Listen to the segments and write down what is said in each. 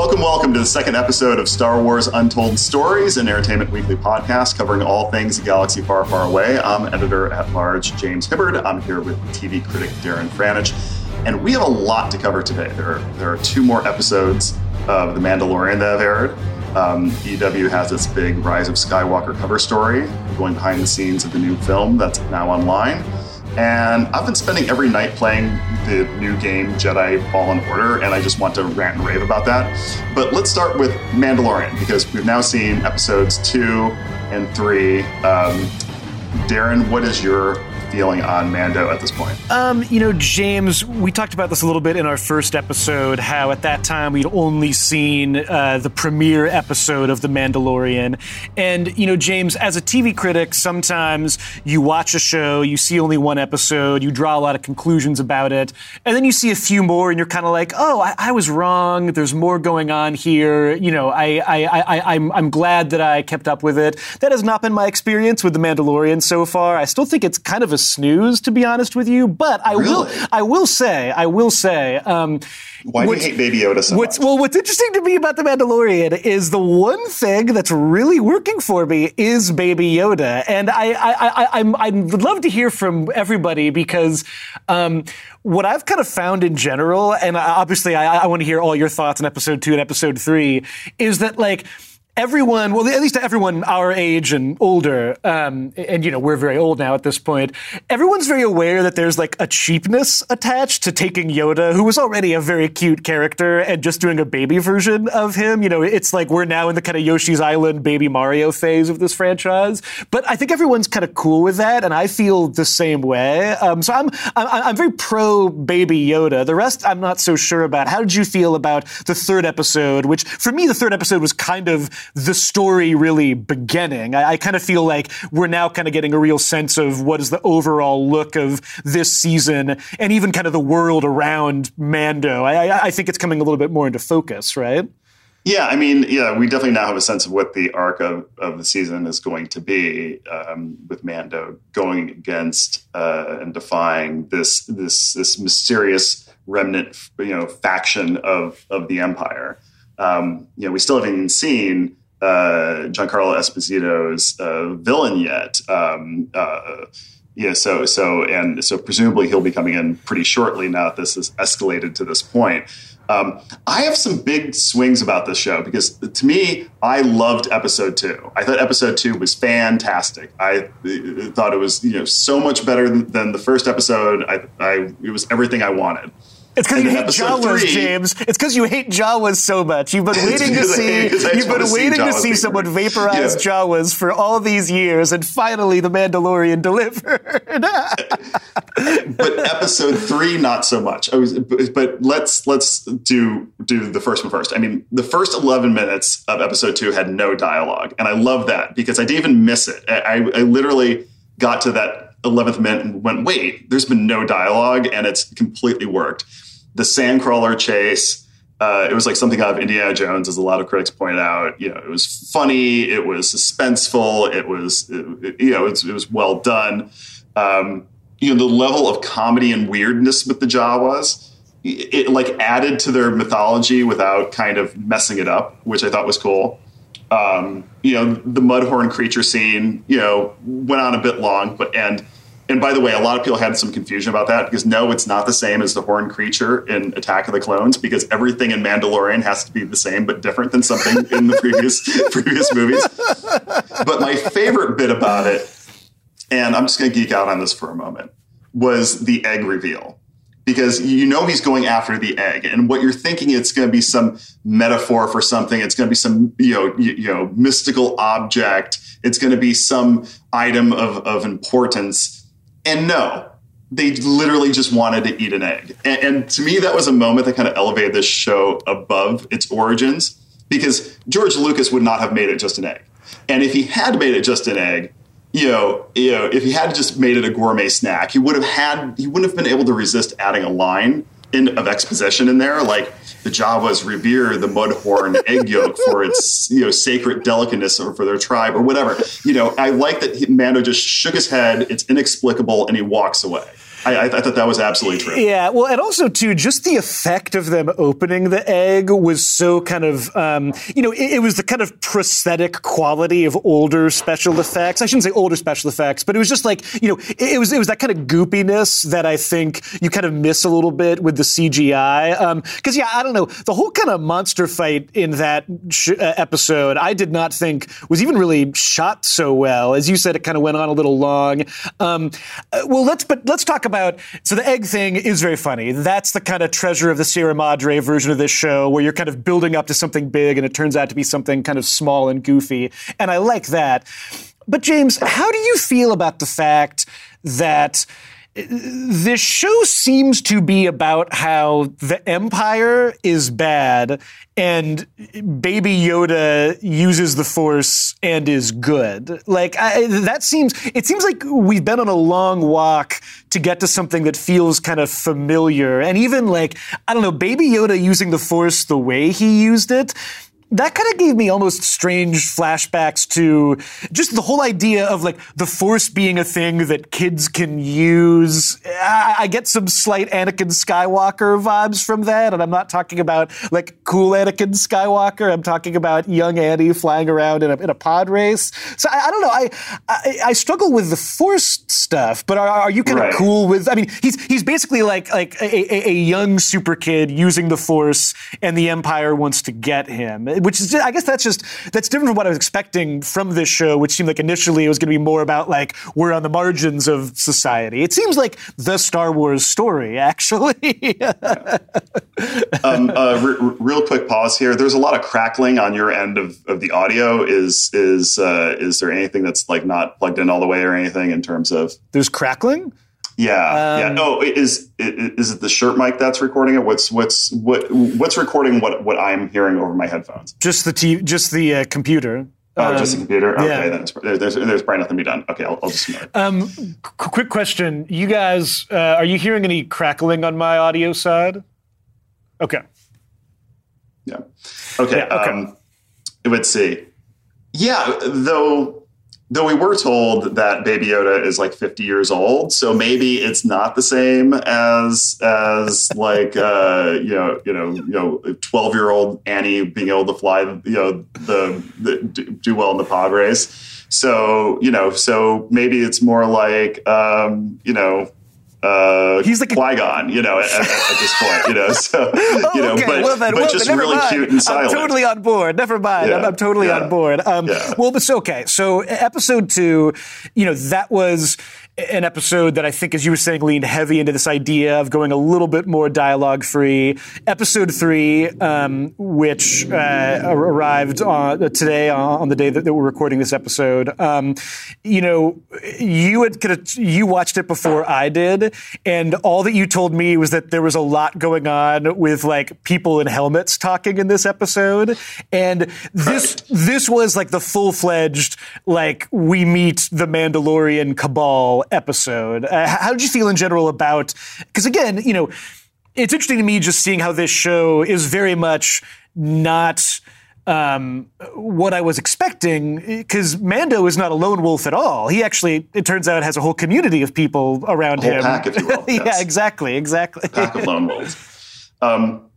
Welcome, welcome to the second episode of Star Wars Untold Stories, an Entertainment Weekly podcast covering all things galaxy far, far away. I'm editor at large James Hibbard. I'm here with TV critic Darren Franich, and we have a lot to cover today. There are, there are two more episodes of The Mandalorian that have aired. Um, EW has its big Rise of Skywalker cover story, going behind the scenes of the new film that's now online. And I've been spending every night playing the new game Jedi Fallen Order, and I just want to rant and rave about that. But let's start with Mandalorian, because we've now seen episodes two and three. Um, Darren, what is your feeling on Mando at this point? Um, you know, James, we talked about this a little bit in our first episode. How at that time we'd only seen uh, the premiere episode of The Mandalorian, and you know, James, as a TV critic, sometimes you watch a show, you see only one episode, you draw a lot of conclusions about it, and then you see a few more, and you're kind of like, oh, I, I, was wrong. There's more going on here. You know, I, I, I, I'm, I'm glad that I kept up with it. That has not been my experience with The Mandalorian so far. I still think it's kind of a snooze, to be honest with you. But I really? will, I will say, I will say. Um, Why do you hate Baby Yoda so what's, much? Well, what's interesting to me about the Mandalorian is the one thing that's really working for me is Baby Yoda, and I, I, I, I'm, I'd love to hear from everybody because um, what I've kind of found in general, and obviously I, I want to hear all your thoughts on episode two and episode three, is that like everyone, well, at least everyone our age and older, um, and you know, we're very old now at this point, everyone's very aware that there's like a cheapness attached to taking Yoda, who was already a very cute character, and just doing a baby version of him. You know, it's like we're now in the kind of Yoshi's Island baby Mario phase of this franchise. But I think everyone's kind of cool with that, and I feel the same way. Um, so I'm, I'm, I'm very pro baby Yoda. The rest, I'm not so sure about. How did you feel about the third episode? Which for me, the third episode was kind of the story really beginning. I, I kind of feel like we're now kind of getting a real sense of what is the overall look of this season and even kind of the world around Mando. I, I think it's coming a little bit more into focus, right? Yeah, I mean, yeah, we definitely now have a sense of what the arc of, of the season is going to be, um, with Mando going against uh, and defying this this this mysterious remnant, you know, faction of of the Empire. Um, you know, we still haven't even seen uh, Giancarlo Esposito's uh, villain yet. Um, uh, yeah, so so and so presumably he'll be coming in pretty shortly now that this has escalated to this point. Um, I have some big swings about this show because to me, I loved episode two. I thought episode two was fantastic. I uh, thought it was you know so much better than, than the first episode. I, I it was everything I wanted. It's because you hate Jawas, three, James. It's because you hate Jawas so much. You've been waiting to see. You've been waiting to see someone vaporize yeah. Jawas for all these years, and finally, the Mandalorian delivered. but episode three, not so much. I was, but let's let's do do the first one first. I mean, the first eleven minutes of episode two had no dialogue, and I love that because I didn't even miss it. I, I literally got to that 11th minute and went, wait, there's been no dialogue and it's completely worked. The sandcrawler chase, uh, it was like something out of Indiana Jones, as a lot of critics pointed out. You know, it was funny, it was suspenseful, it was, it, you know, it was, well done. Um, you know, the level of comedy and weirdness with the Jawas, it, it like added to their mythology without kind of messing it up, which I thought was cool. Um, you know, the Mudhorn creature scene, you know, went on a bit long, but and and by the way, a lot of people had some confusion about that because no, it's not the same as the horn creature in Attack of the Clones because everything in Mandalorian has to be the same but different than something in the previous previous movies. But my favorite bit about it, and I'm just going to geek out on this for a moment, was the egg reveal because you know he's going after the egg and what you're thinking it's going to be some metaphor for something it's going to be some you know you, you know mystical object it's going to be some item of, of importance and no they literally just wanted to eat an egg. And, and to me that was a moment that kind of elevated this show above its origins because george lucas would not have made it just an egg. And if he had made it just an egg you know, you know, if he had just made it a gourmet snack, he would have had he wouldn't have been able to resist adding a line in, of exposition in there, like the Jawas revere the mudhorn egg yolk for its you know sacred delicateness or for their tribe or whatever. You know, I like that Mando just shook his head. It's inexplicable, and he walks away. I, I, thought that was absolutely true. Yeah, well, and also too, just the effect of them opening the egg was so kind of, um, you know, it, it, was the kind of prosthetic quality of older special effects. I shouldn't say older special effects, but it was just like, you know, it, it was it was that kind of goopiness that I think you kind of miss a little bit with the CGI. Because um, yeah, I don't know, the whole kind of monster fight in that sh- uh, episode, I did not think was even really shot so well. As you said, it kind of went on a little long. Um, uh, well, let's but let's talk about so the egg thing is very funny. That's the kind of treasure of the Sierra Madre version of this show, where you're kind of building up to something big and it turns out to be something kind of small and goofy, and I like that. But James, how do you feel about the fact that? This show seems to be about how the Empire is bad and Baby Yoda uses the Force and is good. Like I, that seems. It seems like we've been on a long walk to get to something that feels kind of familiar, and even like I don't know, Baby Yoda using the Force the way he used it that kind of gave me almost strange flashbacks to just the whole idea of like the force being a thing that kids can use. I, I, get some slight Anakin Skywalker vibes from that, and I'm not talking about like cool Anakin Skywalker. I'm talking about young Annie flying around in a, in a pod race. So I, I don't know. I, I, I struggle with the force stuff, but are, are you kind of right. cool with? I mean, he's he's basically like like a, a, a young super kid using the force, and the Empire wants to get him which is I guess that's just that's different from what I was expecting from this show, which seemed like initially it was going to be more about like we're on the margins of society. It seems like the Star Wars story, actually. um, uh, r- real quick pause here. There's a lot of crackling on your end of, of the audio. Is is uh, is there anything that's like not plugged in all the way or anything in terms of? There's crackling. Yeah, um, yeah. No, is is it the shirt mic that's recording it? What's what's what what's recording what what I'm hearing over my headphones? Just the t- just the uh, computer. Oh, um, just the computer. Okay, yeah. then there's there's probably nothing to be done. Okay, I'll, I'll just. Um, qu- quick question: You guys, uh, are you hearing any crackling on my audio side? Okay. Yeah. Okay. Yeah, okay. Um, let's see. Yeah, though though we were told that Baby Yoda is like 50 years old, so maybe it's not the same as as like uh, you know you know you know 12 year old Annie being able to fly you know the, the do well in the pod race. So you know so maybe it's more like um, you know uh, he's like Qui Gon, you know, at, at, at, this point, you know, so oh, you know, okay. but, well, then, but well, just really mind. cute and silent. I'm totally on board. Never mind, yeah. I'm, I'm, totally yeah. on board. Um, yeah. Well, but so, okay. So episode two, you know, that was an episode that I think, as you were saying, leaned heavy into this idea of going a little bit more dialogue free. Episode three, um, which uh, arrived on, today on the day that, that, we're recording this episode, um, you know, you had you watched it before I did, and all that you told me was that there was a lot going on with like people in helmets talking in this episode, and this this was like the full fledged like we meet the Mandalorian cabal episode. Uh, how did you feel in general about? Because again, you know, it's interesting to me just seeing how this show is very much not um, what I was expecting, because Mando is not a lone wolf at all. He actually, it turns out, has a whole community of people around whole him. Pack, if you will. yeah, yes. exactly, exactly. Pack of lone wolves. Um,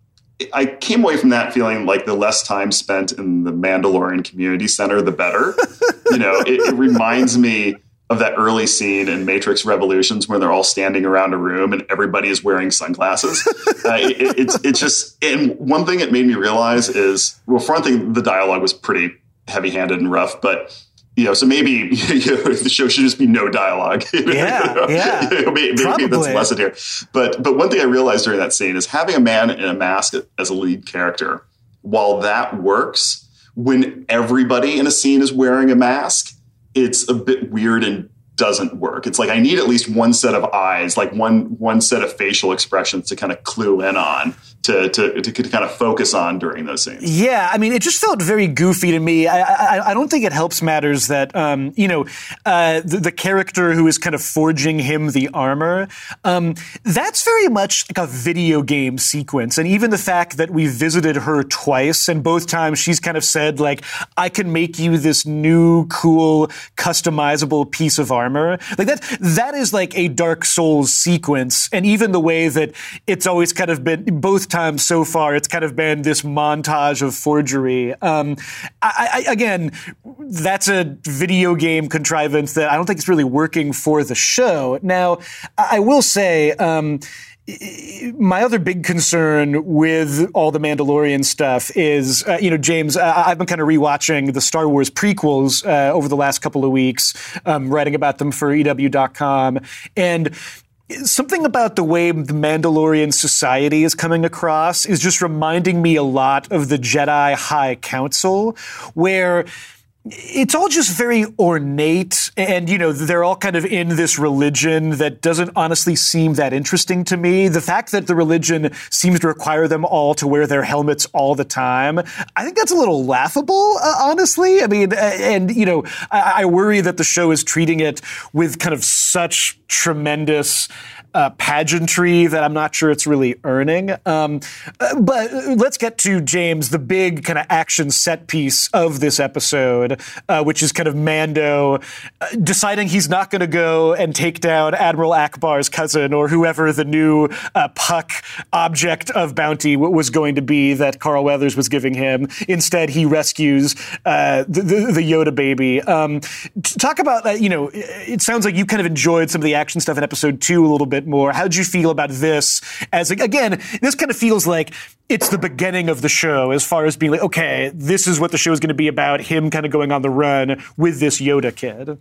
I came away from that feeling like the less time spent in the Mandalorian Community Center, the better. you know, it, it reminds me of that early scene in Matrix Revolutions where they're all standing around a room and everybody is wearing sunglasses. uh, it, it's it's just and one thing it made me realize is well, for one thing, the dialogue was pretty heavy handed and rough, but you know, so maybe you know, the show should just be no dialogue. Yeah, yeah. maybe, maybe that's a lesson here. But but one thing I realized during that scene is having a man in a mask as a lead character. While that works, when everybody in a scene is wearing a mask, it's a bit weird and doesn't work. It's like I need at least one set of eyes, like one one set of facial expressions to kind of clue in on to, to, to kind of focus on during those scenes. Yeah, I mean, it just felt very goofy to me. I, I, I don't think it helps matters that, um, you know, uh, the, the, character who is kind of forging him the armor, um, that's very much like a video game sequence. And even the fact that we visited her twice and both times she's kind of said, like, I can make you this new, cool, customizable piece of armor. Like that, that is like a Dark Souls sequence. And even the way that it's always kind of been both times so far, it's kind of been this montage of forgery. Um, I, I, again, that's a video game contrivance that I don't think is really working for the show. Now, I will say. Um, my other big concern with all the Mandalorian stuff is, uh, you know, James, I- have been kind of rewatching the Star Wars prequels uh, over the last couple of weeks, um, writing about them for EW.com. And something about the way the Mandalorian society is coming across is just reminding me a lot of the Jedi High Council, where it's all just very ornate and you know they're all kind of in this religion that doesn't honestly seem that interesting to me. The fact that the religion seems to require them all to wear their helmets all the time i think that's a little laughable uh, honestly. I mean and you know I, I worry that the show is treating it with kind of such tremendous uh, pageantry that I'm not sure it's really earning. Um, uh, but let's get to James, the big kind of action set piece of this episode, uh, which is kind of Mando uh, deciding he's not going to go and take down Admiral Ackbar's cousin or whoever the new uh, puck object of bounty was going to be that Carl Weathers was giving him. Instead, he rescues uh, the, the, the, Yoda baby. Um, talk about that. You know, it sounds like you kind of enjoyed some of the action stuff in episode two a little bit bit more. How did you feel about this? As again, this kind of feels like it's the beginning of the show as far as being like, okay, this is what the show is going to be about. Him kind of going on the run with this Yoda kid.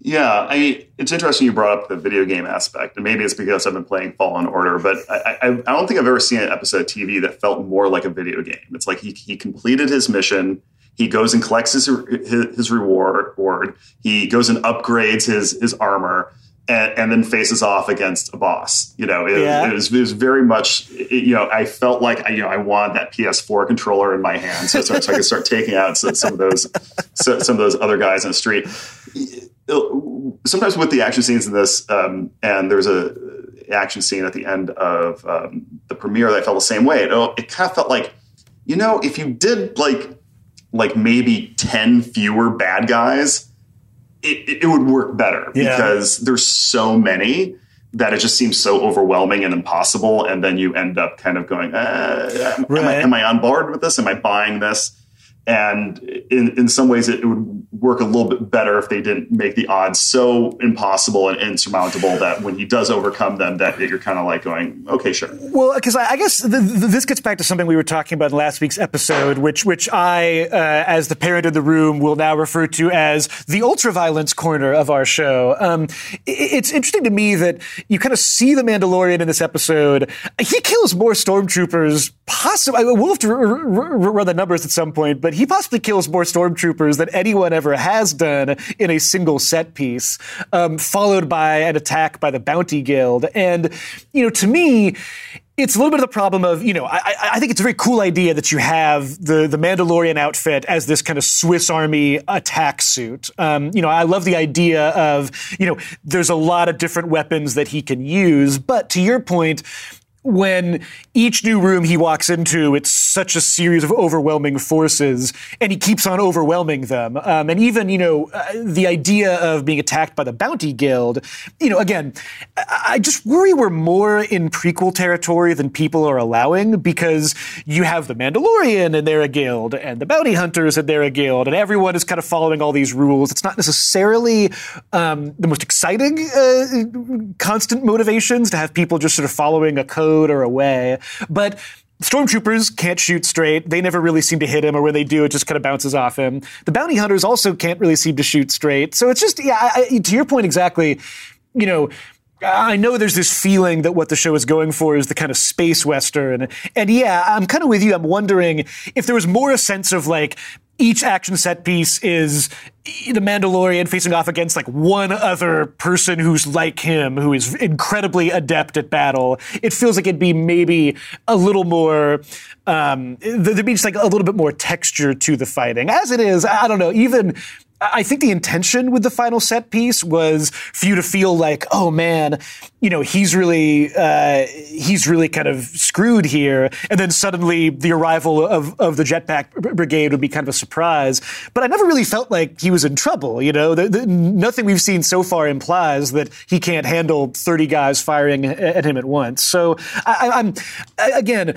Yeah, I, it's interesting you brought up the video game aspect, and maybe it's because I've been playing Fallen Order, but I, I, I don't think I've ever seen an episode of TV that felt more like a video game. It's like he, he completed his mission, he goes and collects his his, his reward, he goes and upgrades his his armor, and, and, then faces off against a boss. You know, it, yeah. it, was, it was very much, you know, I felt like, I, you know, I wanted that PS4 controller in my hand so, so, I could start taking out some, some of those, some of those other guys in the street. Sometimes with the action scenes in this, um, and there's a action scene at the end of um, the premiere that felt the same way. It, it kind of felt like, you know, if you did like, like maybe 10 fewer bad guys, it, it would work better yeah. because there's so many that it just seems so overwhelming and impossible. And then you end up kind of going, uh, right. am, I, am I on board with this? Am I buying this? And in, in some ways, it, would work a little bit better if they didn't make the odds so impossible and insurmountable that when he does overcome them, that you're kind of like going, okay, sure. Well, because I, I, guess the, the, this gets back to something we were talking about in last week's episode, which which I, uh, as the parent in the room, will now refer to as the ultraviolence corner of our show. Um, it, it's interesting to me that you kind of see the Mandalorian in this episode. He kills more stormtroopers, possibly. We'll have to r- r- run the numbers at some point, but he possibly kills more stormtroopers than anyone ever has done in a single set piece, um, followed by an attack by the Bounty Guild. And, you know, to me, it's a little bit of the problem of, you know, I, I, think it's a very cool idea that you have the, the Mandalorian outfit as this kind of Swiss Army attack suit. Um, you know, I love the idea of, you know, there's a lot of different weapons that he can use. But to your point, when each new room he walks into, it's such a series of overwhelming forces, and he keeps on overwhelming them. Um, and even, you know, uh, the idea of being attacked by the Bounty Guild, you know, again, I, I just worry we're more in prequel territory than people are allowing because you have the Mandalorian and they're a guild, and the Bounty Hunters and they're a guild, and everyone is kind of following all these rules. It's not necessarily um, the most exciting uh, constant motivations to have people just sort of following a code or away. But Stormtroopers can't shoot straight. They never really seem to hit him, or when they do, it just kind of bounces off him. The bounty hunters also can't really seem to shoot straight. So it's just, yeah, I, to your point exactly, you know, I know there's this feeling that what the show is going for is the kind of space western. And yeah, I'm kind of with you. I'm wondering if there was more a sense of like, each action set piece is the Mandalorian facing off against like one other person who's like him, who is incredibly adept at battle. It feels like it'd be maybe a little more, um, there'd be just like a little bit more texture to the fighting. As it is, I don't know, even I think the intention with the final set piece was for you to feel like, oh man, you know, he's really uh, he's really kind of screwed here, and then suddenly the arrival of of the jetpack brigade would be kind of a surprise. But I never really felt like he was in trouble. You know, the, the, nothing we've seen so far implies that he can't handle thirty guys firing at him at once. So I, I'm again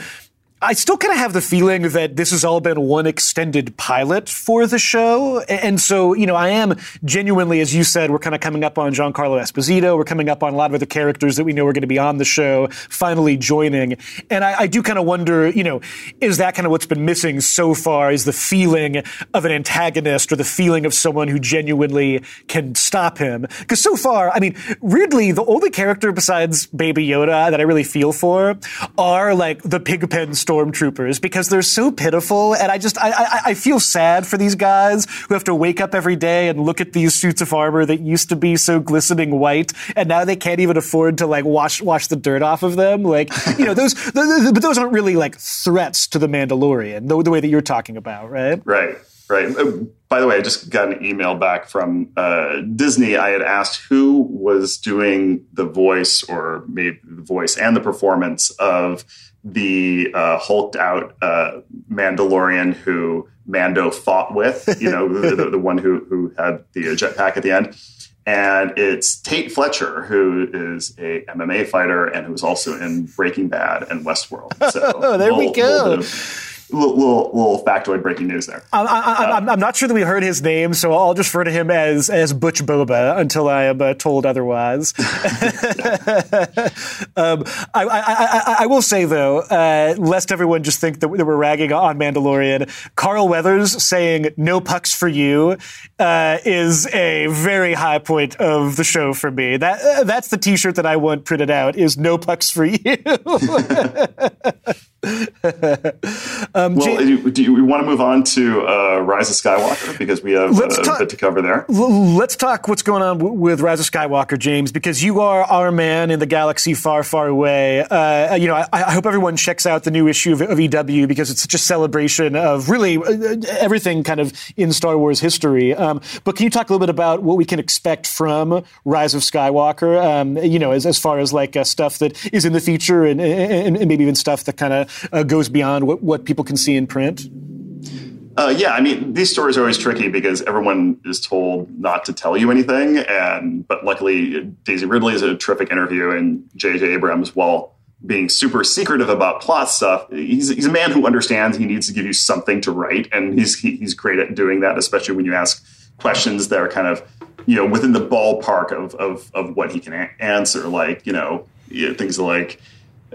I still kind of have the feeling that this has all been one extended pilot for the show. And so, you know, I am genuinely, as you said, we're kind of coming up on Giancarlo Esposito. We're coming up on a lot of other characters that we know are going to be on the show finally joining. And I, I do kind of wonder, you know, is that kind of what's been missing so far? Is the feeling of an antagonist or the feeling of someone who genuinely can stop him? Because so far, I mean, weirdly, the only character besides Baby Yoda that I really feel for are like the pigpen story stormtroopers because they're so pitiful, and I just I, I, I feel sad for these guys who have to wake up every day and look at these suits of armor that used to be so glistening white, and now they can't even afford to like wash wash the dirt off of them. Like you know those, but those aren't really like threats to the Mandalorian, the, the way that you're talking about, right? Right. Right. Uh, by the way, I just got an email back from uh, Disney. I had asked who was doing the voice or maybe the voice and the performance of the uh, hulked out uh, Mandalorian who Mando fought with, you know, the, the, one who, who had the jetpack at the end. And it's Tait Fletcher, who is a MMA fighter and who's also in Breaking Bad and Westworld. So oh, there we go little, little, little factoid breaking news there. I, I, am uh, not sure that we heard his name, so I'll just refer to him as as Butch Boba until I am uh, told otherwise. um, I, I, I, will say though, uh, lest everyone just think that, we're ragging on Mandalorian, Carl Weathers saying "No pucks for you" uh, is a very high point of the show for me. That uh, that's the T-shirt that I want printed out. Is "No pucks for you." um, well, do, do you, want to move on to uh, Rise of Skywalker because we have a talk, bit to cover there? Let's talk what's going on w- with Rise of Skywalker, James, because you are our man in the galaxy far, far away. Uh, you know, I, I, hope everyone checks out the new issue of, of, EW because it's such a celebration of really uh, everything kind of in Star Wars history. Um, but can you talk a little bit about what we can expect from Rise of Skywalker? Um, you know, as, as far as like uh, stuff that is in the future and, and, and maybe even stuff that kind of uh, goes beyond what, what people can see in print? Uh, yeah, I mean, these stories are always tricky because everyone is told not to tell you anything, and but luckily, Daisy Ridley is a terrific interview, and J.J. Abrams, while being super secretive about plot stuff, he's, he's a man who understands he needs to give you something to write, and he's he, he's great at doing that, especially when you ask questions that are kind of you know within the ballpark of of, of what he can a- answer, like you know things like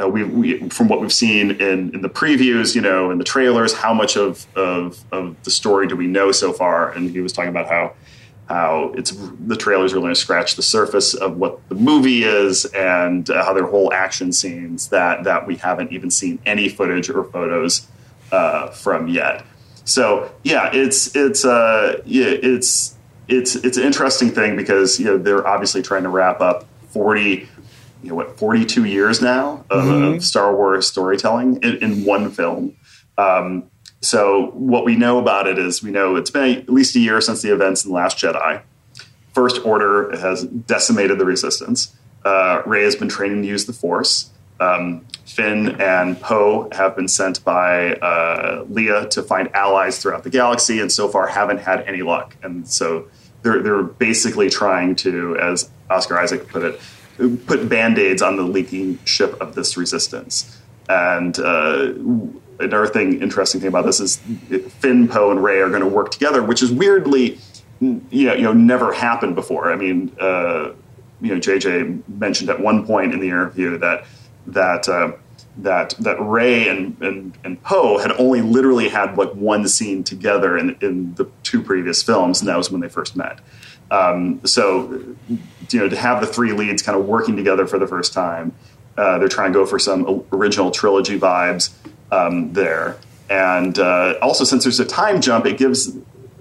uh, we, we, from what we've seen in, in the previews, you know, in the trailers, how much of, of, of the story do we know so far? And he was talking about how how it's the trailers to scratch the surface of what the movie is and uh, how their whole action scenes that that we haven't even seen any footage or photos uh, from yet. So yeah, it's it's uh, yeah, it's it's it's an interesting thing because you know they're obviously trying to wrap up forty you know what 42 years now of, mm-hmm. of Star Wars storytelling in, in one film. Um, so what we know about it is we know it's been at least a year since the events in the Last Jedi. First Order has decimated the Resistance. Uh, Rey has been training to use the Force. Um, Finn and Poe have been sent by uh, Leia to find allies throughout the galaxy, and so far haven't had any luck. And so they're they're basically trying to, as Oscar Isaac put it, put band-aids on the leaking ship of this resistance. And uh, another thing, interesting thing about this is Finn, Poe, and Rey are going to work together, which is weirdly, you know, you know never happened before. I mean, uh, you know, JJ mentioned at one point in the interview that that uh, that that Rey and and, and Poe had only literally had like one scene together in in the two previous films, and that was when they first met. Um, so, you know, to have the three leads kind of working together for the first time, uh, they're trying to go for some original trilogy vibes um, there, and uh, also since there's a time jump, it gives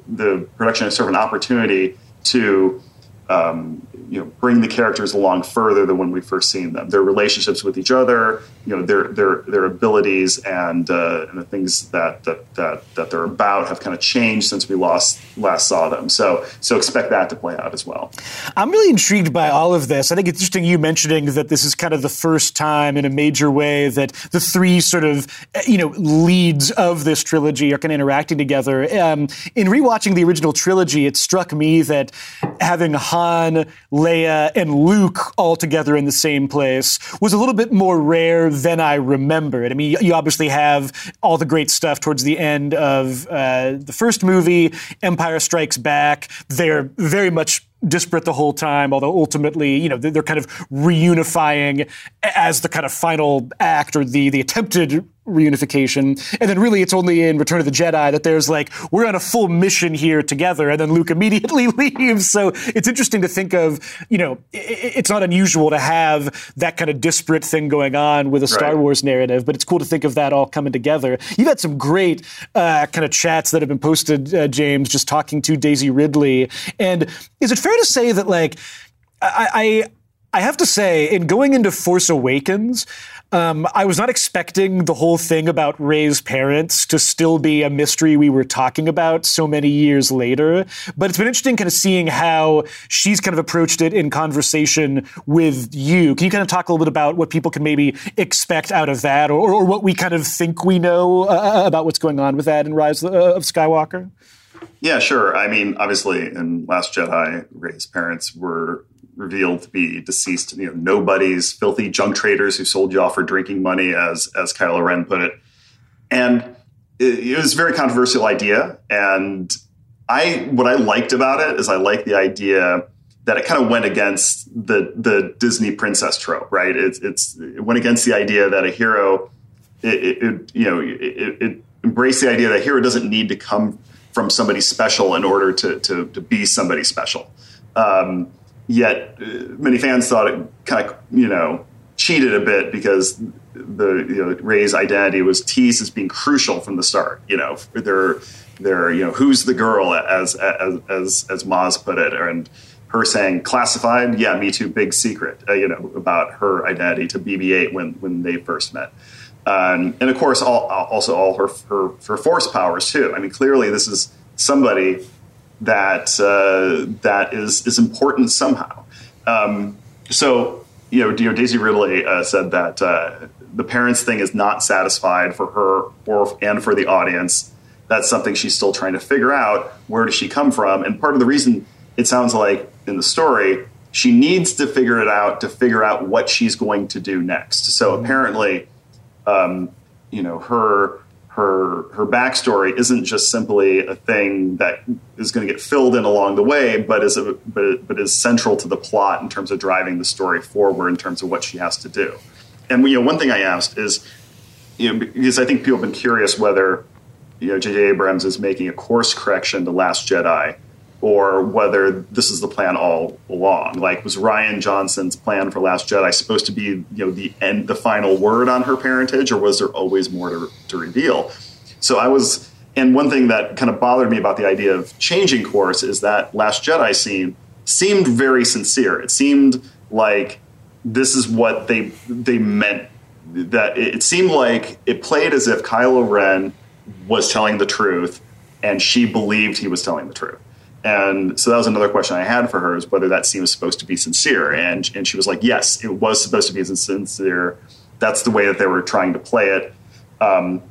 the production sort of an opportunity to um, you know bring the characters along further than when we first seen them. Their relationships with each other, you know, their their their abilities and, uh, and the things that, that that that they're about have kind of changed since we lost last saw them. So so expect that to play out as well. I'm really intrigued by all of this. I think it's interesting you mentioning that this is kind of the first time in a major way that the three sort of you know leads of this trilogy are kind of interacting together. Um, in rewatching the original trilogy, it struck me that having Han Leia and Luke all together in the same place was a little bit more rare than I remembered. I mean, you obviously have all the great stuff towards the end of uh, the first movie, Empire Strikes Back. They're very much disparate the whole time, although ultimately, you know, they're kind of reunifying as the kind of final act or the the attempted reunification. And then really it's only in Return of the Jedi that there's like, we're on a full mission here together. And then Luke immediately leaves. So it's interesting to think of, you know, it's not unusual to have that kind of disparate thing going on with a Star right. Wars narrative, but it's cool to think of that all coming together. You've had some great uh, kind of chats that have been posted, uh, James, just talking to Daisy Ridley. And is it fair to say that like, I, I I have to say, in going into Force Awakens, um, I was not expecting the whole thing about Rey's parents to still be a mystery we were talking about so many years later. But it's been interesting kind of seeing how she's kind of approached it in conversation with you. Can you kind of talk a little bit about what people can maybe expect out of that or, or what we kind of think we know uh, about what's going on with that in Rise of Skywalker? Yeah, sure. I mean, obviously, in Last Jedi, Rey's parents were revealed to be deceased, you know, nobodies, filthy junk traders who sold you off for drinking money, as as Kylo Ren put it. And it, it was a very controversial idea. And I what I liked about it is I liked the idea that it kind of went against the the Disney princess trope, right? It's it's it went against the idea that a hero, it, it you know, it, it embraced the idea that a hero doesn't need to come from somebody special in order to to, to be somebody special. Um, Yet uh, many fans thought it kind of you know cheated a bit because the you know, Rey's identity was teased as being crucial from the start. You know, they're they're you know who's the girl as as as as Maz put it, and her saying classified, yeah, me too, big secret. Uh, you know about her identity to BB-8 when when they first met. Um, and of course, all, also all her, her her force powers too. I mean, clearly this is somebody that uh, that is is important somehow. Um, so you know, Daisy Ridley uh, said that uh, the parents thing is not satisfied for her or and for the audience. That's something she's still trying to figure out. Where does she come from? And part of the reason it sounds like in the story, she needs to figure it out to figure out what she's going to do next. So apparently, um, you know, her her her backstory isn't just simply a thing that is going to get filled in along the way, but is a, but but is central to the plot in terms of driving the story forward in terms of what she has to do. And you know, one thing I asked is, you know, because I think people have been curious whether you know J.J. Abrams is making a course correction to Last Jedi or whether this is the plan all along. Like, was Rian Johnson's plan for Last Jedi supposed to be, you know, the end, the final word on her parentage, or was there always more to, to reveal? So I was, and one thing that kind of bothered me about the idea of changing course is that Last Jedi scene seemed very sincere. It seemed like this is what they they meant. That it seemed like it played as if Kylo Ren was telling the truth, and she believed he was telling the truth. And so that was another question I had for her is whether that scene was supposed to be sincere. And, and she was like, yes, it was supposed to be sincere. That's the way that they were trying to play it. Um,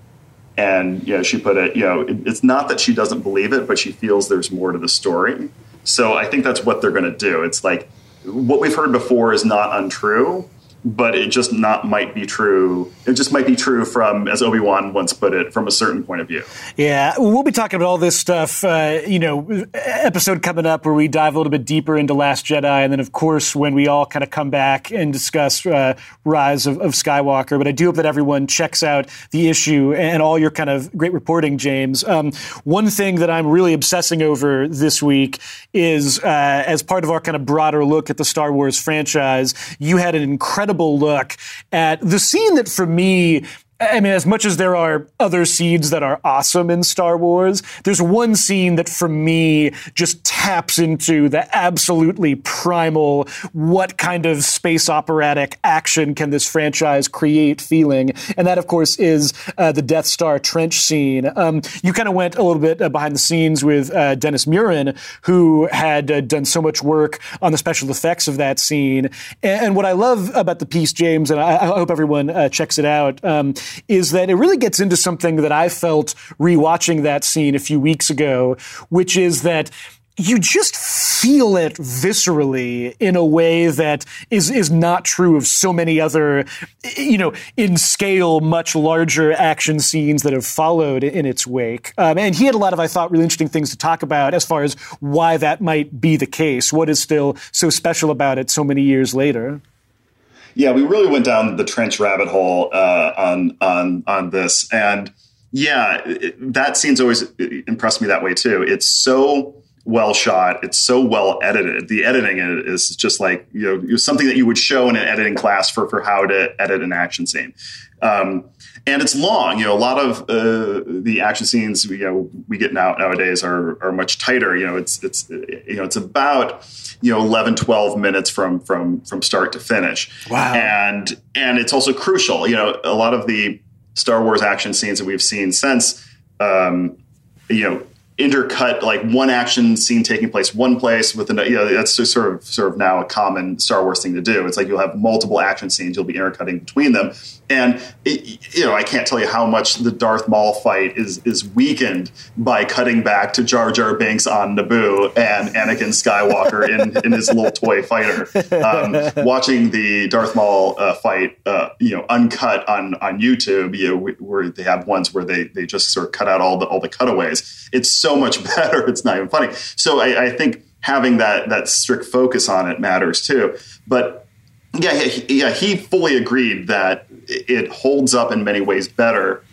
and you know, she put it, you know, it, it's not that she doesn't believe it, but she feels there's more to the story. So I think that's what they're going to do. It's like what we've heard before is not untrue, but it just not might be true. It just might be true from, as Obi Wan once put it, from a certain point of view. Yeah, we'll be talking about all this stuff. Uh, you know, episode coming up where we dive a little bit deeper into Last Jedi, and then of course when we all kind of come back and discuss uh, Rise of, of, Skywalker. But I do hope that everyone checks out the issue and all your kind of great reporting, James. Um, one thing that I'm really obsessing over this week is, uh, as part of our kind of broader look at the Star Wars franchise, you had an incredible incredible look at the scene that for me I mean, as much as there are other scenes that are awesome in Star Wars, there's one scene that for me just taps into the absolutely primal, what kind of space operatic action can this franchise create feeling. And that, of course, is uh, the Death Star trench scene. Um, you kind of went a little bit uh, behind the scenes with uh, Dennis Muren, who had uh, done so much work on the special effects of that scene. And, and what I love about the piece, James, and I, I hope everyone uh, checks it out, um, is that it really gets into something that I felt rewatching that scene a few weeks ago, which is that you just feel it viscerally in a way that is is not true of so many other you know in scale much larger action scenes that have followed in its wake. Um, and he had a lot of i thought really interesting things to talk about as far as why that might be the case what is still so special about it so many years later yeah, we really went down the trench rabbit hole uh, on on on this, and yeah, it, that scene's always impressed me that way too. It's so well shot. It's so well edited. The editing is just like you know something that you would show in an editing class for for how to edit an action scene. Um, and it's long. You know, a lot of uh, the action scenes you know we get now nowadays are are much tighter. You know, it's it's you know it's about you know 11 12 minutes from from from start to finish. Wow. And and it's also crucial. You know, a lot of the Star Wars action scenes that we've seen since um, you know intercut like one action scene taking place one place with another. You know, that's sort of sort of now a common Star Wars thing to do. It's like you'll have multiple action scenes, you'll be intercutting between them, and it, you know I can't tell you how much the Darth Maul fight is is weakened by cutting back to Jar Jar Binks on Naboo and Anakin Skywalker in in his little toy fighter. Um, watching the Darth Maul uh, fight, uh, you know, uncut on on YouTube, you know, where they have ones where they they just sort of cut out all the all the cutaways. It's so much better. It's not even funny. So I, I think having that that strict focus on it matters too. But yeah, he, yeah, he fully agreed that it holds up in many ways better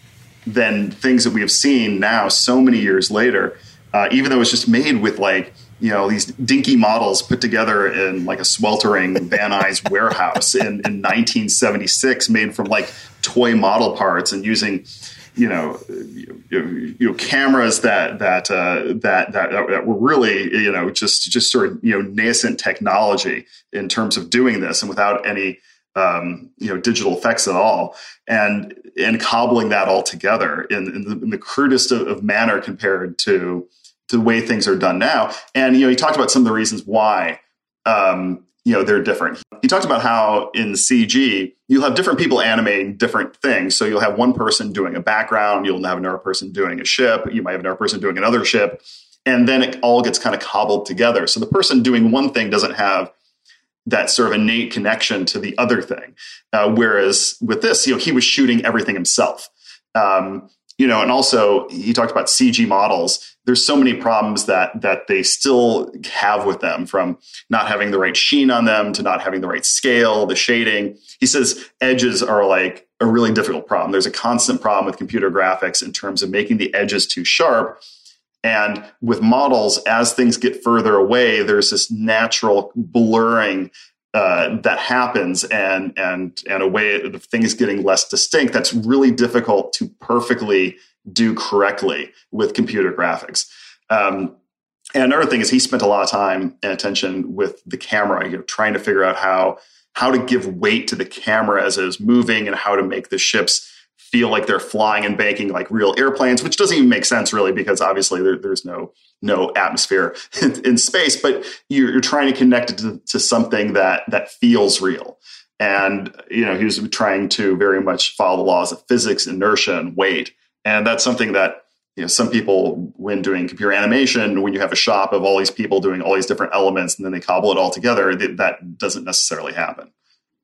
than things that we have seen now, so many years later. Uh, even though it's just made with like you know these dinky models put together in like a sweltering Van Nuys warehouse in, in 1976, made from like toy model parts and using you know, you, you know, cameras that that, uh, that that that were really you know just just sort of you know nascent technology in terms of doing this, and without any um, you know digital effects at all, and and cobbling that all together in, in, the, in the, crudest of, of manner compared to to the way things are done now. And you know, he talked about some of the reasons why um, you know they're different. He talked about how in CG you'll have different people animating different things. So you'll have one person doing a background, you'll have another person doing a ship, you might have another person doing another ship, and then it all gets kind of cobbled together. So the person doing one thing doesn't have that sort of innate connection to the other thing. Uh, whereas with this, you know, he was shooting everything himself. Um, you know, and also he talked about CG models there's so many problems that that they still have with them from not having the right sheen on them to not having the right scale the shading he says edges are like a really difficult problem there's a constant problem with computer graphics in terms of making the edges too sharp and with models as things get further away there's this natural blurring uh, that happens and and and a way of things getting less distinct that's really difficult to perfectly do correctly with computer graphics. Um, and another thing is he spent a lot of time and attention with the camera, you know, trying to figure out how how to give weight to the camera as it is moving and how to make the ships feel like they're flying and banking like real airplanes, which doesn't even make sense really because obviously there, there's no no atmosphere in, in space, but you're, you're, trying to connect it to, to something that that feels real. And you know, he was trying to very much follow the laws of physics, inertia, and weight. And that's something that you know some people when doing computer animation when you have a shop of all these people doing all these different elements and then they cobble it all together that doesn't necessarily happen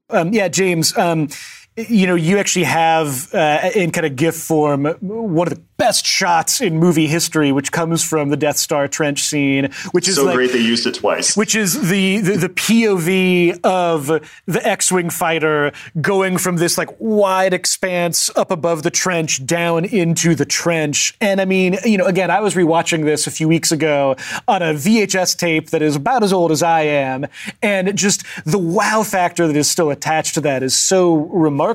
Um, yeah, James. Um, you know, you actually have uh, in kind of GIF form one of the best shots in movie history, which comes from the Death Star trench scene, which is so like, great they used it twice. Which is the, the, the POV of the X-wing fighter going from this like wide expanse up above the trench down into the trench. And I mean, you know, again, I was rewatching this a few weeks ago on a VHS tape that is about as old as I am, and just the wow factor that is still attached to that is so remarkable.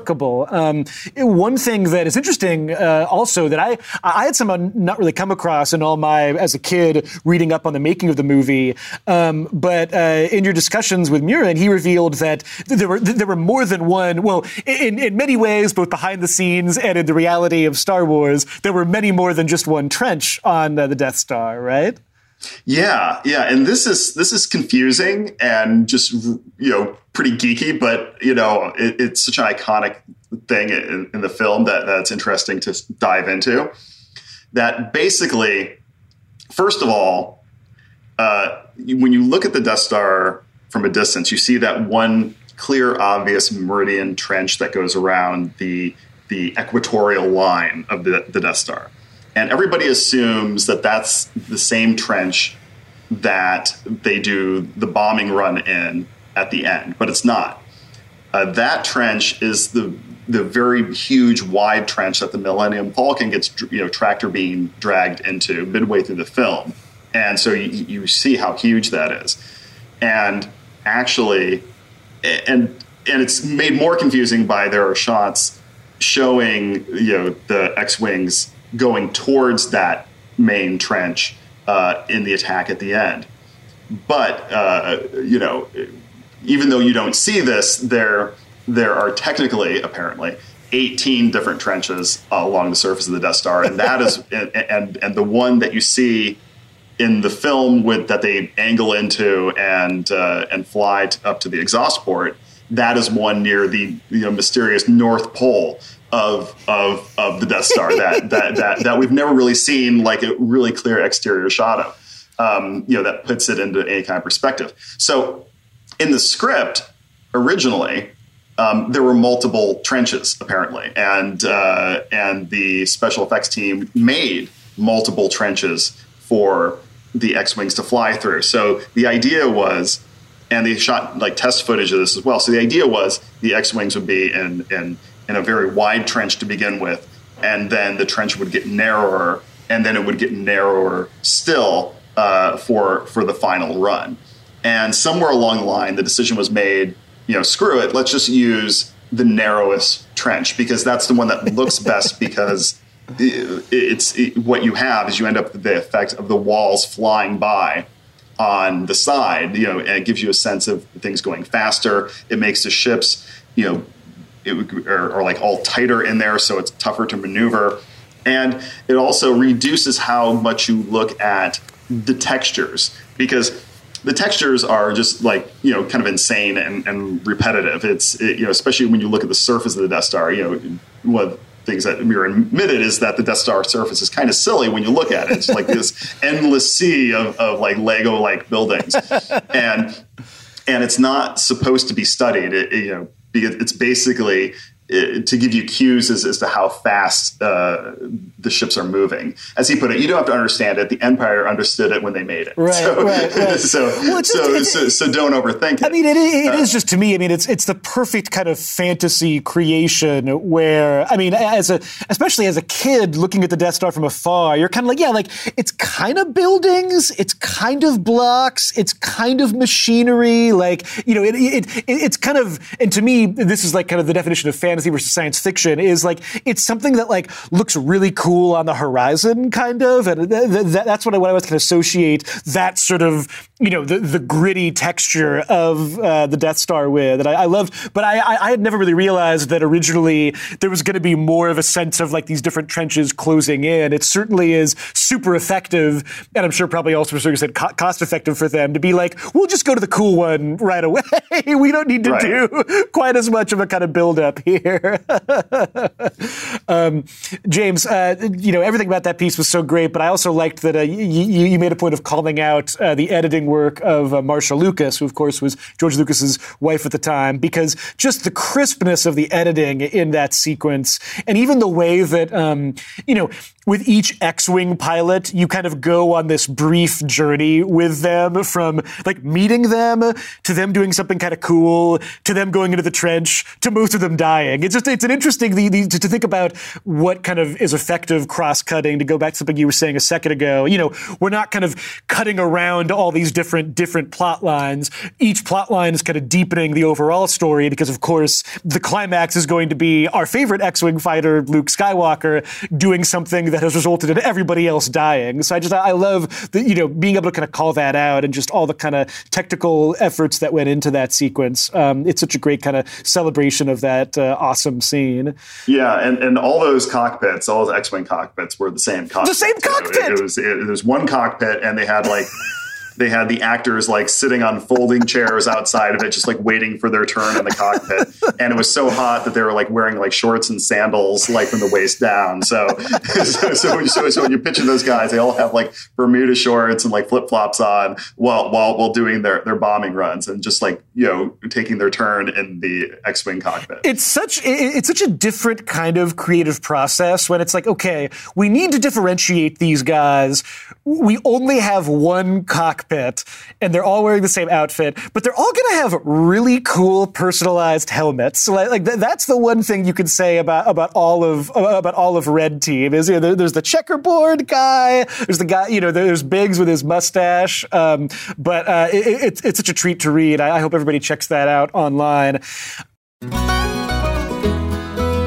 Um, one thing that is interesting, uh, also that I I had someone not really come across in all my as a kid reading up on the making of the movie, um, but uh, in your discussions with Muren, he revealed that there were there were more than one. Well, in in many ways, both behind the scenes and in the reality of Star Wars, there were many more than just one trench on uh, the Death Star, right? Yeah, yeah, and this is this is confusing and just you know pretty geeky, but you know it, it's such an iconic thing in, in the film that that's interesting to dive into. That basically, first of all, uh, when you look at the Death Star from a distance, you see that one clear, obvious meridian trench that goes around the the equatorial line of the, the Death Star, and everybody assumes that that's the same trench that they do the bombing run in at the end, but it's not. Uh, that trench is the the very huge wide trench that the Millennium Falcon gets you know tractor beam dragged into midway through the film, and so you, you see how huge that is, and actually, and and it's made more confusing by there are shots showing you know the X wings going towards that main trench uh, in the attack at the end, but uh, you know even though you don't see this, there there are technically, apparently, 18 different trenches uh, along the surface of the Death Star, and that is and, and and the one that you see in the film with that they angle into and uh, and fly t- up to the exhaust port. That is one near the you know mysterious North Pole of of of the Death Star that that that that we've never really seen like a really clear exterior shot of. Um, you know that puts it into any kind of perspective. So in the script originally um, there were multiple trenches apparently, and uh, and the special effects team made multiple trenches for the X-wings to fly through. So the idea was, and they shot like test footage of this as well. So the idea was the X-wings would be in in in a very wide trench to begin with, and then the trench would get narrower, and then it would get narrower still uh, for for the final run. And somewhere along the line, the decision was made you know, screw it, let's just use the narrowest trench because that's the one that looks best because it's it, what you have is you end up with the effect of the walls flying by on the side, you know, and it gives you a sense of things going faster. It makes the ships, you know, it, are, are like all tighter in there, so it's tougher to maneuver. And it also reduces how much you look at the textures because the textures are just like you know kind of insane and, and repetitive. It's it, you know especially when you look at the surface of the Death Star. You know what things that Muren admitted is that the Death Star surface is kind of silly when you look at it. It's like this endless sea of, of like Lego like buildings, and and it's not supposed to be studied. It, you know because it's basically to give you cues as, as to how fast uh, the ships are moving. As he put it, you don't have to understand it. The Empire understood it when they made it. Right, so, right, right. so, well, so, just, so, so, don't overthink it. I mean, it, it uh, is just to me. I mean, it's it's the perfect kind of fantasy creation where I mean, as a especially as a kid looking at the Death Star from afar, you're kind of like, yeah, like it's kind of buildings, it's kind of blocks, it's kind of machinery. Like you know, it, it, it it's kind of and to me, this is like kind of the definition of fantasy fantasy versus science fiction is like it's something that like looks really cool on the horizon, kind of, and th- th- that's what I, what I was can associate that sort of you know the, the gritty texture of uh, the Death Star with. And I, I love, but I, I, I had never really realized that originally there was going to be more of a sense of like these different trenches closing in. It certainly is super effective, and I'm sure probably also, as you said, co- cost effective for them to be like, we'll just go to the cool one right away. we don't need to right. do quite as much of a kind of build up here. Here. um, James, uh, you know everything about that piece was so great, but I also liked that uh, you, you, made a point of calling out uh, the editing work of uh, Marcia Lucas, who of course was George Lucas's wife at the time, because just the crispness of the editing in that sequence, and even the way that um, you know with each X-wing pilot, you kind of go on this brief journey with them from like meeting them to them doing something kind of cool to them going into the trench to most of them dying. It's just it's an interesting the, the, to, think about what kind of is effective cross-cutting. To go back to something you were saying a second ago, you know, we're not kind of cutting around all these different different plot lines. Each plot line is kind of deepening the overall story because, of course, the climax is going to be our favorite X-wing fighter, Luke Skywalker, doing something that has resulted in everybody else dying. So I just I love the, you know being able to kind of call that out and just all the kind of technical efforts that went into that sequence. Um, it's such a great kind of celebration of that uh, awesome scene. Yeah, and, and all those cockpits, all those X-wing cockpits were the same cockpit. The same cockpit. It, it was it, there was one cockpit, and they had like they had the actors like sitting on folding chairs outside of it, just like waiting for their turn in the cockpit. And it was so hot that they were like wearing like shorts and sandals, like from the waist down. So, so, so, so, so when you picture those guys, they all have like Bermuda shorts and like flip flops on while, while, while doing their, their bombing runs and just like, you know, taking their turn in the X Wing cockpit. It's such, it's such a different kind of creative process when it's like, okay, we need to differentiate these guys. We only have one cockpit cockpit and they're all wearing the same outfit, but they're all going to have really cool personalized helmets. Like, like th- that's the one thing you can say about about all of about all of Red Team is you know, there's the checkerboard guy, there's the guy you know there's Biggs with his mustache, um, but uh, it, it's it's such a treat to read. I, I hope everybody checks that out online.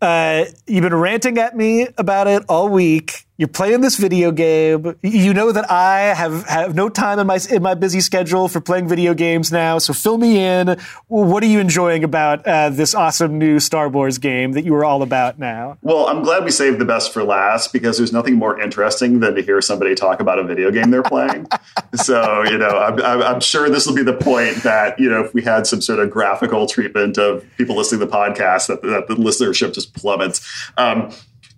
Uh, you've been ranting at me about it all week. You're playing this video game. You know that I have, have no time in my in my busy schedule for playing video games now. So fill me in. What are you enjoying about uh, this awesome new Star Wars game that you are all about now? Well, I'm glad we saved the best for last because there's nothing more interesting than to hear somebody talk about a video game they're playing. so you know, I'm, I'm sure this will be the point that you know if we had some sort of graphical treatment of people listening to the podcast that, that the listenership just plummets. Um,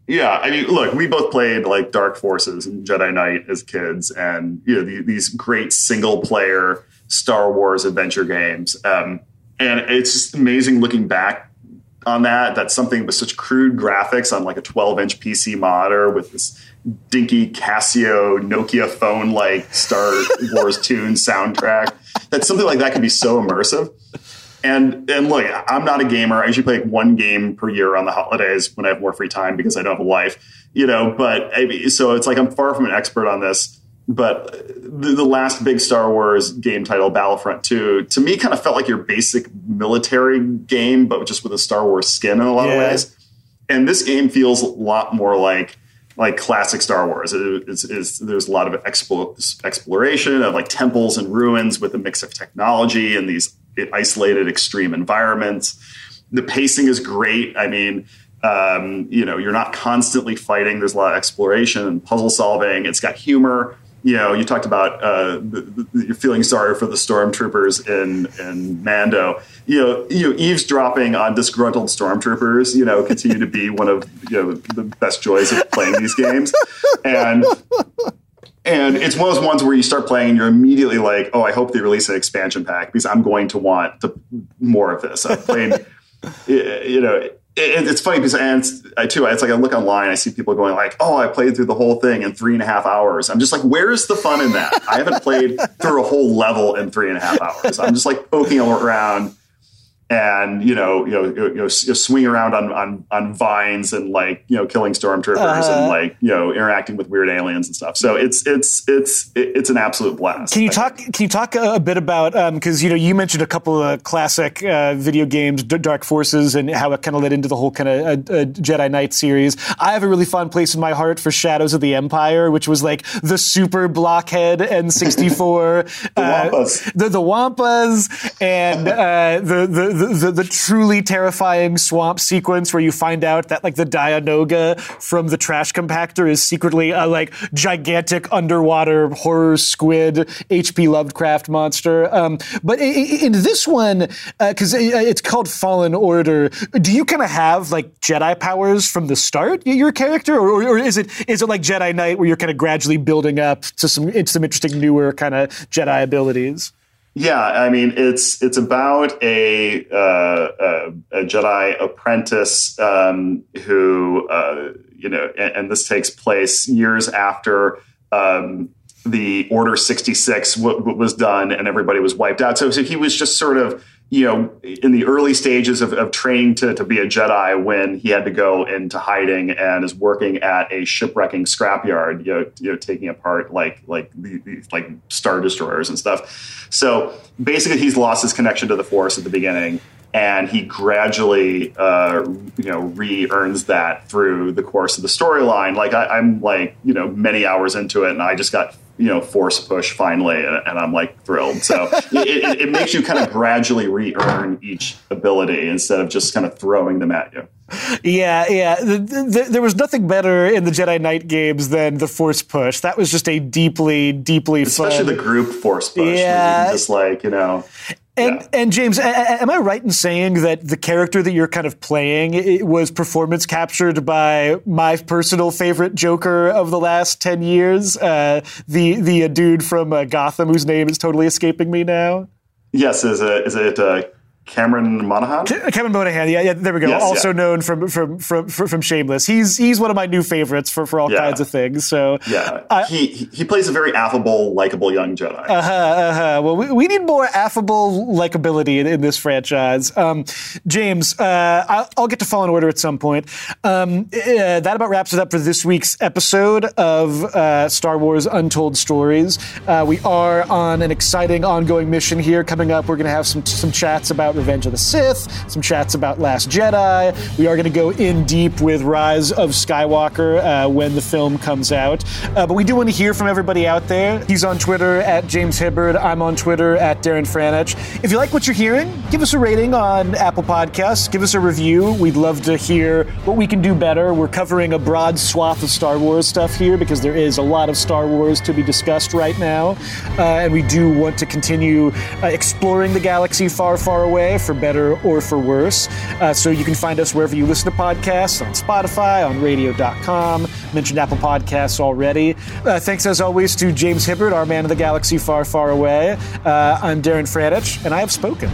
yeah, I mean, look, we both played like Dark Forces and Jedi Knight as kids, and you know the, these great single player Star Wars adventure games. Um, and it's just amazing looking back on that. That's something with such crude graphics on like a 12 inch PC monitor with this dinky Casio Nokia phone like Star Wars tune soundtrack. That something like that can be so immersive. And and look, I'm not a gamer. I usually play like one game per year on the holidays when I have more free time because I don't have a life, you know. But so it's like I'm far from an expert on this. But the, the last big Star Wars game title, Battlefront 2, to me kind of felt like your basic military game, but just with a Star Wars skin in a lot yeah. of ways. And this game feels a lot more like like classic Star Wars. It, it's, it's, there's a lot of expo- exploration of like temples and ruins with a mix of technology and these isolated extreme environments. The pacing is great. I mean, um, you know, you're not constantly fighting. There's a lot of exploration and puzzle solving. It's got humor. You know, you talked about uh, you're feeling sorry for the stormtroopers in in Mando. You know, you know, eavesdropping on disgruntled stormtroopers. You know, continue to be one of you know the best joys of playing these games. And and it's one of those ones where you start playing and you're immediately like, oh, I hope they release an expansion pack because I'm going to want more of this. I've played, you know, it, it's funny because and I too, it's like I look online, I see people going like, oh, I played through the whole thing in three and a half hours. I'm just like, where's the fun in that? I haven't played through a whole level in three and a half hours. I'm just like poking around and you know, you know, you know, swing around on, on on vines and like you know, killing stormtroopers uh, and like you know, interacting with weird aliens and stuff. So it's it's it's it's an absolute blast. Can you talk? Can you talk a bit about because um, you know you mentioned a couple of classic uh, video games, Dark Forces, and how it kind of led into the whole kind of uh, uh, Jedi Knight series. I have a really fun place in my heart for Shadows of the Empire, which was like the super blockhead N64, the, uh, Wampas. the the Wampas, and uh, the, the the, the, truly terrifying swamp sequence where you find out that like the Dianoga from the trash compactor is secretly a like gigantic underwater horror squid H.P. Lovecraft monster. Um, but in, in, this one, because uh, it's called Fallen Order, do you kind of have like Jedi powers from the start, your character, or, or is it is it like Jedi Knight where you're kind of gradually building up to some into some interesting newer kind of Jedi abilities? Yeah, I mean it's it's about a uh, a, Jedi apprentice um, who uh, you know, and, and, this takes place years after um, the Order sixty six w- w- was done and everybody was wiped out. So, so he was just sort of you know, in the early stages of, of training to, to be a Jedi when he had to go into hiding and is working at a shipwrecking scrapyard, you know, you know taking apart like like like star destroyers and stuff. So basically, he's lost his connection to the Force at the beginning, and he gradually, uh, you know, re-earns that through the course of the storyline. Like I, I'm like you know many hours into it, and I just got you know force push finally and, i'm like thrilled. So it, it, makes you kind of gradually re-earn each ability instead of just kind of throwing them at you. Yeah yeah. The, the, there was nothing better in the jedi knight games than the force push. That was just a deeply deeply especially fun... the group force push yeah. just like you know and yeah. and James, am I right in saying that the character that you're kind of playing was performance captured by my personal favorite Joker of the last ten years, uh, the the dude from uh, Gotham whose name is totally escaping me now? Yes, is it is it uh, Cameron Monaghan. Cameron Monaghan, yeah, yeah. There we go. Yes, also yeah. known from, from from from Shameless. He's he's one of my new favorites for, for all yeah. kinds of things. So yeah, I, he he plays a very affable, likable young Jedi. Uh huh. Uh-huh. Well, we, we need more affable likability in, in this franchise. Um, James, uh, I'll, I'll, get to Fallen Order at some point. Um, uh, that about wraps it up for this week's episode of uh, Star Wars Untold Stories. Uh, we are on an exciting ongoing mission here. Coming up, we're going to have some some chats about Revenge of the Sith, some chats about Last Jedi. We are going to go in deep with Rise of Skywalker uh, when the film comes out. Uh, but we do want to hear from everybody out there. He's on Twitter at James Hibbard. I'm on Twitter at Darren Franich. If you like what you're hearing, give us a rating on Apple Podcasts. Give us a review. We'd love to hear what we can do better. We're covering a broad swath of Star Wars stuff here because there is a lot of Star Wars to be discussed right now. Uh, and we do want to continue uh, exploring the galaxy far, far away way, for better or for worse. Uh, so you can find us wherever you listen to podcasts on Spotify, on radio.com. Mentioned Apple Podcasts already. Uh, thanks as always to James Hibbard, our man of the galaxy far, far away. Uh, I'm Darren Franich, and I have spoken.